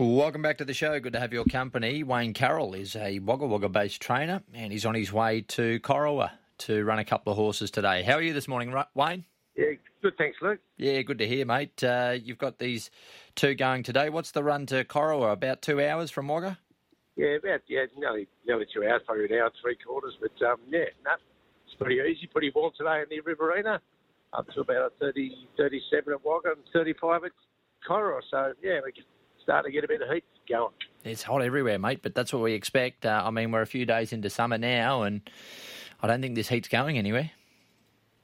Welcome back to the show. Good to have your company. Wayne Carroll is a Wagga Wagga based trainer and he's on his way to Corowa to run a couple of horses today. How are you this morning, Wayne? Yeah, good. Thanks, Luke. Yeah, good to hear, mate. Uh, you've got these two going today. What's the run to Corowa? About two hours from Wagga? Yeah, about yeah, nearly nearly two hours, probably an hour three quarters. But um, yeah, no, it's pretty easy, pretty warm today in the Riverina. Up to about 30, 37 at Wagga and 35 at Corowa. So yeah, we starting to get a bit of heat going. It's hot everywhere, mate, but that's what we expect. Uh, I mean, we're a few days into summer now, and I don't think this heat's going anywhere.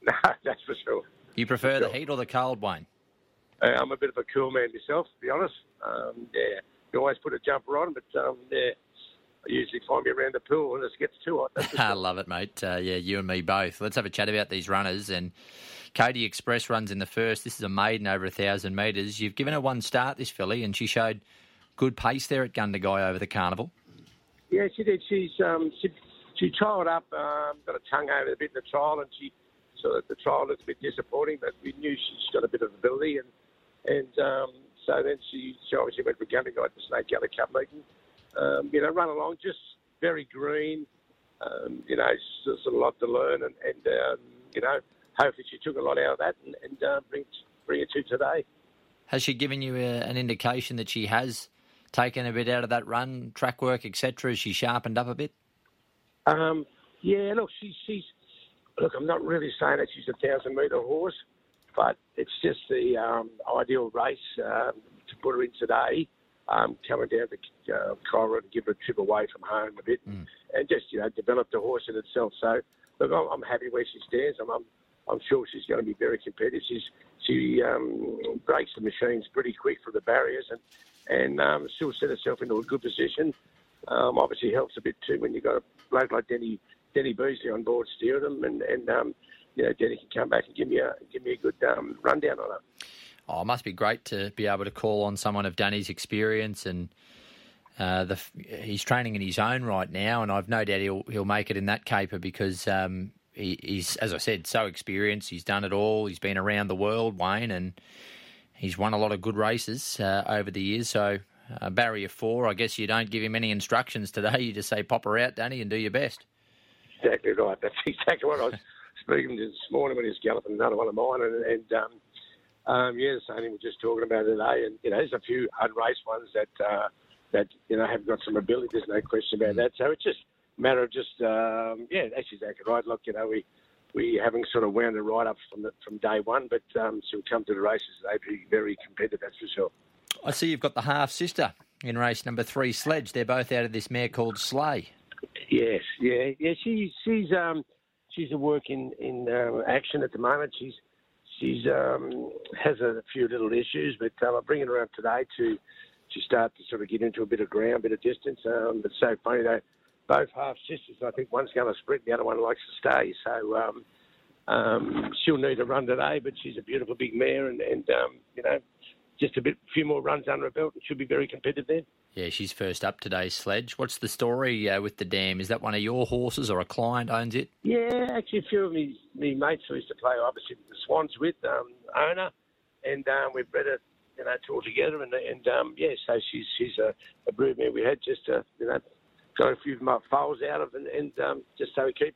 No, that's for sure. You prefer for the heat or the cold, Wayne? Uh, I'm a bit of a cool man myself, to be honest. Um, yeah, you always put a jumper on, but um, yeah, I usually find me around the pool when it gets too hot. I love it, mate. Uh, yeah, you and me both. Let's have a chat about these runners. And Katie Express runs in the first. This is a maiden over a thousand metres. You've given her one start, this filly, and she showed good pace there at Gundagai over the carnival. Yeah, she did. She's um, she she trialled up, um, got a tongue over a bit in the trial, and she so the trial looked a bit disappointing, but we knew she's got a bit of ability, and and um, so then she, she obviously went for Gundagai at the Snake Gully Cup meeting. Um, you know, run along, just very green. Um, you know, there's a lot to learn, and, and um, you know, hopefully she took a lot out of that and, and uh, bring bring it to today. Has she given you a, an indication that she has taken a bit out of that run, track work, etc.? Has she sharpened up a bit? Um, yeah, look, she, she's look. I'm not really saying that she's a thousand metre horse, but it's just the um, ideal race um, to put her in today. Um, coming down to uh, Corowa and give her a trip away from home a bit, mm. and just you know develop the horse in itself. So look, I'm, I'm happy where she stands. I'm, I'm I'm sure she's going to be very competitive. She's, she um, breaks the machines pretty quick for the barriers and and um, still set herself into a good position. Um, obviously helps a bit too when you've got a bloke like Denny Denny Beasley on board steering them, and and um, you know Denny can come back and give me a give me a good um, rundown on her. Oh, it must be great to be able to call on someone of Danny's experience and. Uh, the, he's training in his own right now, and I've no doubt he'll he'll make it in that caper because um, he, he's, as I said, so experienced. He's done it all. He's been around the world, Wayne, and he's won a lot of good races uh, over the years. So, uh, barrier four, I guess you don't give him any instructions today. You just say, pop her out, Danny, and do your best. Exactly right. That's exactly what I was speaking to this morning when he was galloping another one of mine. And, and um, um, yeah, the same thing we're just talking about today. And, you know, there's a few unraced ones that, uh, that you know, have got some ability. There's no question about that. So it's just matter of just um, yeah, that's exactly right. Look, you know, we we haven't sort of wound it right up from the, from day one, but um, we come to the races, they'd be very competitive, that's for sure. I see you've got the half sister in race number three, Sledge. They're both out of this mare called Slay. Yes, yeah, yeah. She's she's um she's a work in in uh, action at the moment. She's she's um has a few little issues, but um, I'm bringing her around today to to start to sort of get into a bit of ground, a bit of distance. Um, it's so funny though both half sisters. I think one's going to sprint, the other one likes to stay. So um, um, she'll need a run today, but she's a beautiful big mare, and, and um, you know, just a bit, few more runs under her belt, and she'll be very competitive there. Yeah, she's first up today, Sledge. What's the story uh, with the dam? Is that one of your horses, or a client owns it? Yeah, actually, a few of me, me mates who used to play, obviously, the Swans with um, owner, and um, we've bred it, you know, all together, and, and um, yeah, so she's she's a, a broodmare we had just, a you know, got a few foals out of, and, and um, just so we keep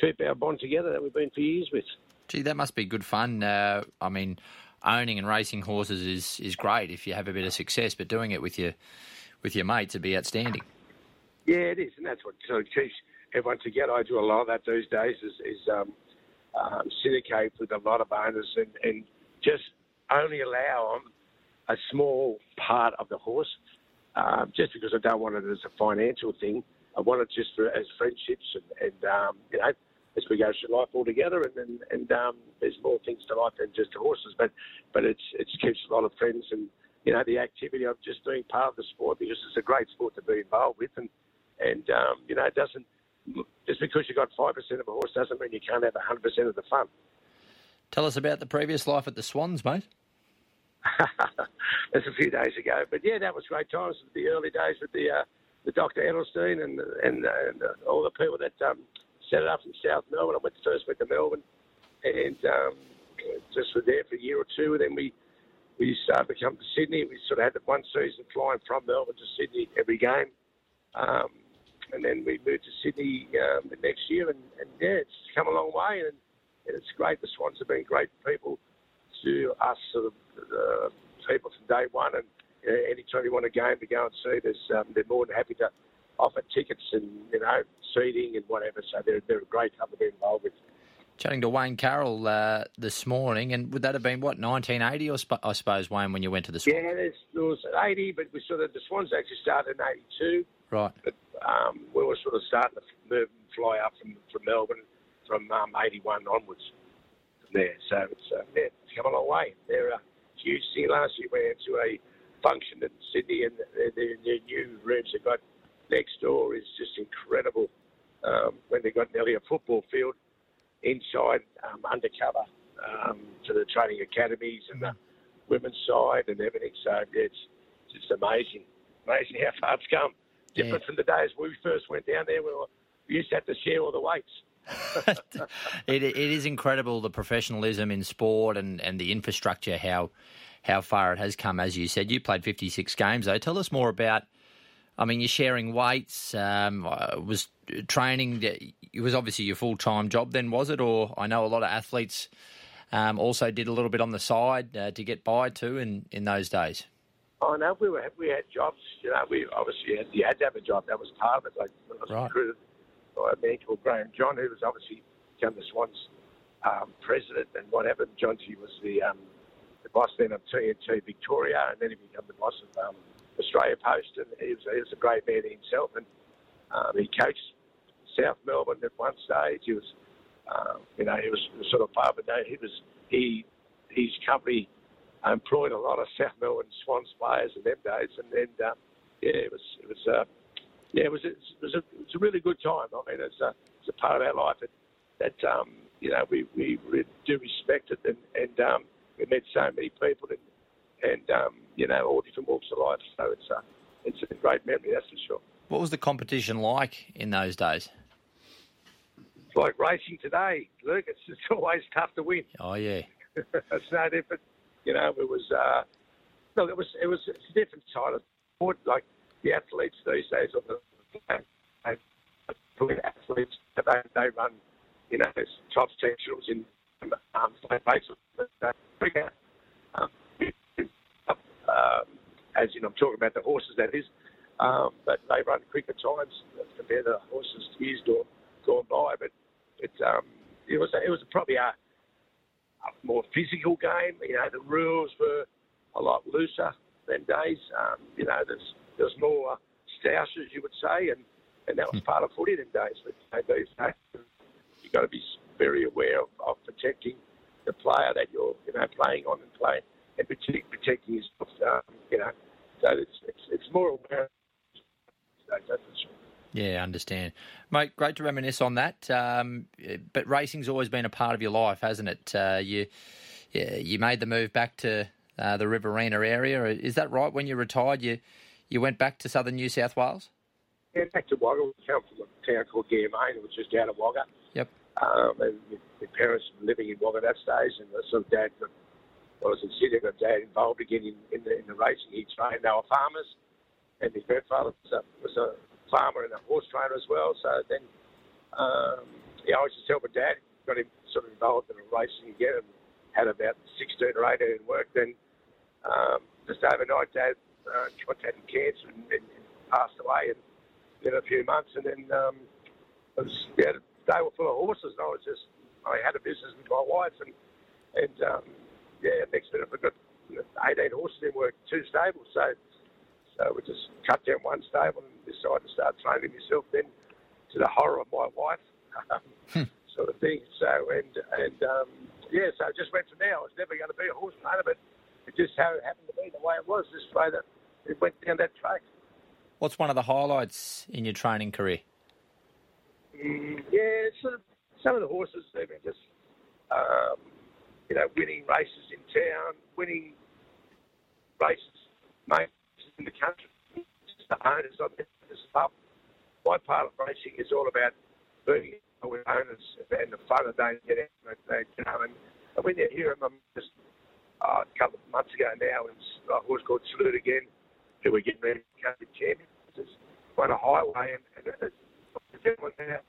keep our bond together that we've been for years with. Gee, that must be good fun. Uh, I mean, owning and racing horses is is great if you have a bit of success, but doing it with your with your mates would be outstanding. Yeah, it is, and that's what sort of keeps everyone together. I do a lot of that these days. Is, is um, um, syndicate with a lot of owners and, and just only allow them a small part of the horse um, just because I don't want it as a financial thing. I want it just for as friendships and, and um, you know, as we go through life all together. And and, and um, there's more things to life than just horses, but but it's it keeps a lot of friends and you know the activity of just doing part of the sport because it's a great sport to be involved with, and and um, you know it doesn't just because you got five percent of a horse doesn't mean you can't have hundred percent of the fun. Tell us about the previous life at the Swans, mate. That's a few days ago. But yeah, that was great times. The early days with the uh, the Dr. Edelsten and and, and uh, all the people that um, set it up in South Melbourne. I went first went to Melbourne and um, just were there for a year or two. And then we we started to come to Sydney. We sort of had the one season flying from Melbourne to Sydney every game. Um, and then we moved to Sydney um, the next year, and, and yeah, it's come a long way, and, and it's great. The Swans have been great people to us, sort of the people from day one, and you know, anytime you want a game to go and see, there's, um, they're more than happy to offer tickets and you know seating and whatever. So they're they're a great club to be involved with. Chatting to Wayne Carroll uh, this morning, and would that have been what 1980 or sp- I suppose Wayne when you went to the Swans? Yeah, there was 80, but we sort of the Swans actually started in 82. Right. But um, we were sort of starting to move and fly up from, from Melbourne from um, 81 onwards there. So it's, uh, yeah, it's come a long way. They're a huge thing. Last year we went to a function in Sydney and their, their, their new rooms they've got next door is just incredible. Um, when they've got nearly a football field inside, um, undercover um, to the training academies and the women's side and everything. So yeah, it's just amazing, amazing how far it's come different yeah. from the days when we first went down there. We, were, we used to have to share all the weights. it, it is incredible the professionalism in sport and, and the infrastructure how how far it has come. As you said, you played fifty six games. Though, tell us more about. I mean, you're sharing weights. Um, uh, was training. It was obviously your full time job. Then was it? Or I know a lot of athletes um, also did a little bit on the side uh, to get by too in in those days. Oh no, we were we had jobs. You know, we obviously had, you had to have a job. That was part of it. Like I was right. recruited a man called Graeme John, who was obviously become the Swans um, president and whatever. John G was the um, the boss then of TNT Victoria, and then he became the boss of um, Australia Post. And he was, he was a great man himself, and um, he coached South Melbourne at one stage. He was, um, you know, he was sort of part of it. He was he his company employed a lot of South Melbourne Swans players in them days, and then uh, yeah, it was it was uh, yeah, it was it was, a, it was a really good time. I mean, it's a it's a part of our life that, that um, you know we, we do respect it, and and um, we met so many people, and and um, you know all different walks of life. So it's a it's a great memory, that's for sure. What was the competition like in those days? It's like racing today, Luke. It's, it's always tough to win. Oh yeah. it's no different. You know, it was uh, no, it was it was it's a different side of sport. Like the athletes these days, the athletes, they they run, you know, top sectionals in um, cricket. Um, um, as you know, I'm talking about the horses, that is. Um, but they run quicker times compared to the horses years gone, gone by. But it, um, it was it was probably a a more physical game. You know, the rules were a lot looser than days. Um, you know, there's there's more stoushes, you would say, and, and that was part of footy in days. But these days, you've got to be very aware of, of protecting the player that you're you know playing on and playing and protect, protecting yourself. Um, you know, so it's it's, it's more aware. That's for sure. Yeah, I understand. Mate, great to reminisce on that. Um, but racing's always been a part of your life, hasn't it? Uh, you you made the move back to uh, the Riverina area. Is that right? When you retired, you you went back to southern New South Wales? Yeah, back to Wagga. We came from a town called Ganmain, which is down at Wagga. Yep. Um, and my parents were living in Wagga that stage, and so dad got, well, I was in Sydney, got dad involved again in, in, the, in the racing. He trained. They were farmers, and my grandfather was a, was a farmer and a horse trainer as well. So then, um, yeah, I was just helping Dad, got him sort of involved in the racing again, and had about 16 or 18 in work. Then, um, just overnight, Dad uh, contracted cancer and, and, and passed away in, in a few months. And then, um, it was, yeah, they were full of horses, and I was just, I had a business with my wife, and and um, yeah, next minute we got 18 horses in work, two stables. So so we just cut down one stable and decided to start training myself then to the horror of my wife, hmm. sort of thing. So, and, and um, yeah, so it just went from there. I was never going to be a horse trainer, but it just how it happened to be the way it was, this way that it went down that track. What's one of the highlights in your training career? Mm, yeah, sort of some of the horses, have been just, um, you know, winning races in town, winning races, in the country. Just the owners of this pub. My part of racing is all about being with owners and the fun that they get out it. You know, and, and when you hear them, I'm just uh, a couple of months ago now. It's a horse called Salute Again, who we're getting ready to go to champions. It's on a highway, and, and it's, now.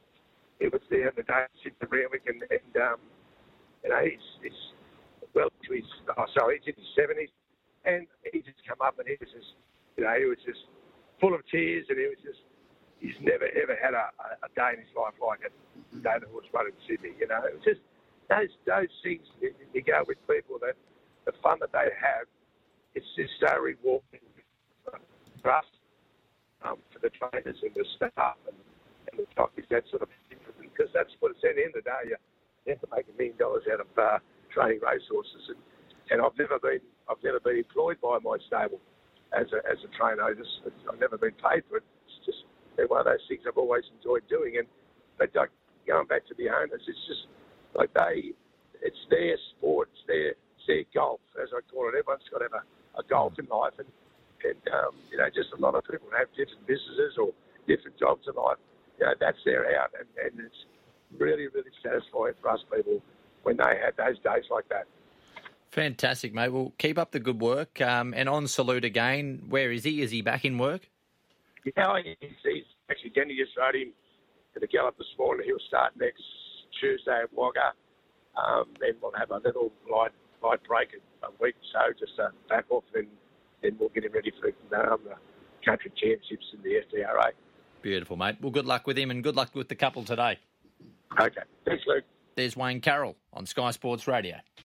It was there the day the Randwick, and, and um, you know, he's, he's well to his, oh, sorry, he's in his 70s, and he just come up and he was just, you know, he was just full of tears, and he was just, he's never ever had a, a day in his life like it. The day the horse run in Sydney, you know, it was just those those things you, you go with people that the fun that they have, it's just so rewarding us, um, for the trainers and the staff and, and the jockeys, that sort of thing. Because that's what it's at the end of the day. You, have to make a million dollars out of uh, training racehorses, and, and I've never been I've never been employed by my stable as a as a trainer. I just, I've never been paid for it. It's just one of those things I've always enjoyed doing. And but like, going back to the owners, it's just like they, it's their sport, it's their it's their golf, as I call it. Everyone's got to have a, a golf in life, and and um, you know, just a lot of people have different businesses or different jobs in life. You know, that's their out, and, and it's really, really satisfying for us people when they have those days like that. Fantastic, mate. Well, keep up the good work. Um, and on salute again, where is he? Is he back in work? Yeah, he's, he's actually Denny just rode him to the gallop this morning. He'll start next Tuesday at Wagga. Um, then we'll have a little light light break a week or so, just uh, back off, and then we'll get him ready for um, the country championships in the SDRA. Beautiful, mate. Well, good luck with him, and good luck with the couple today. Okay, thanks, Luke. There's Wayne Carroll on Sky Sports Radio.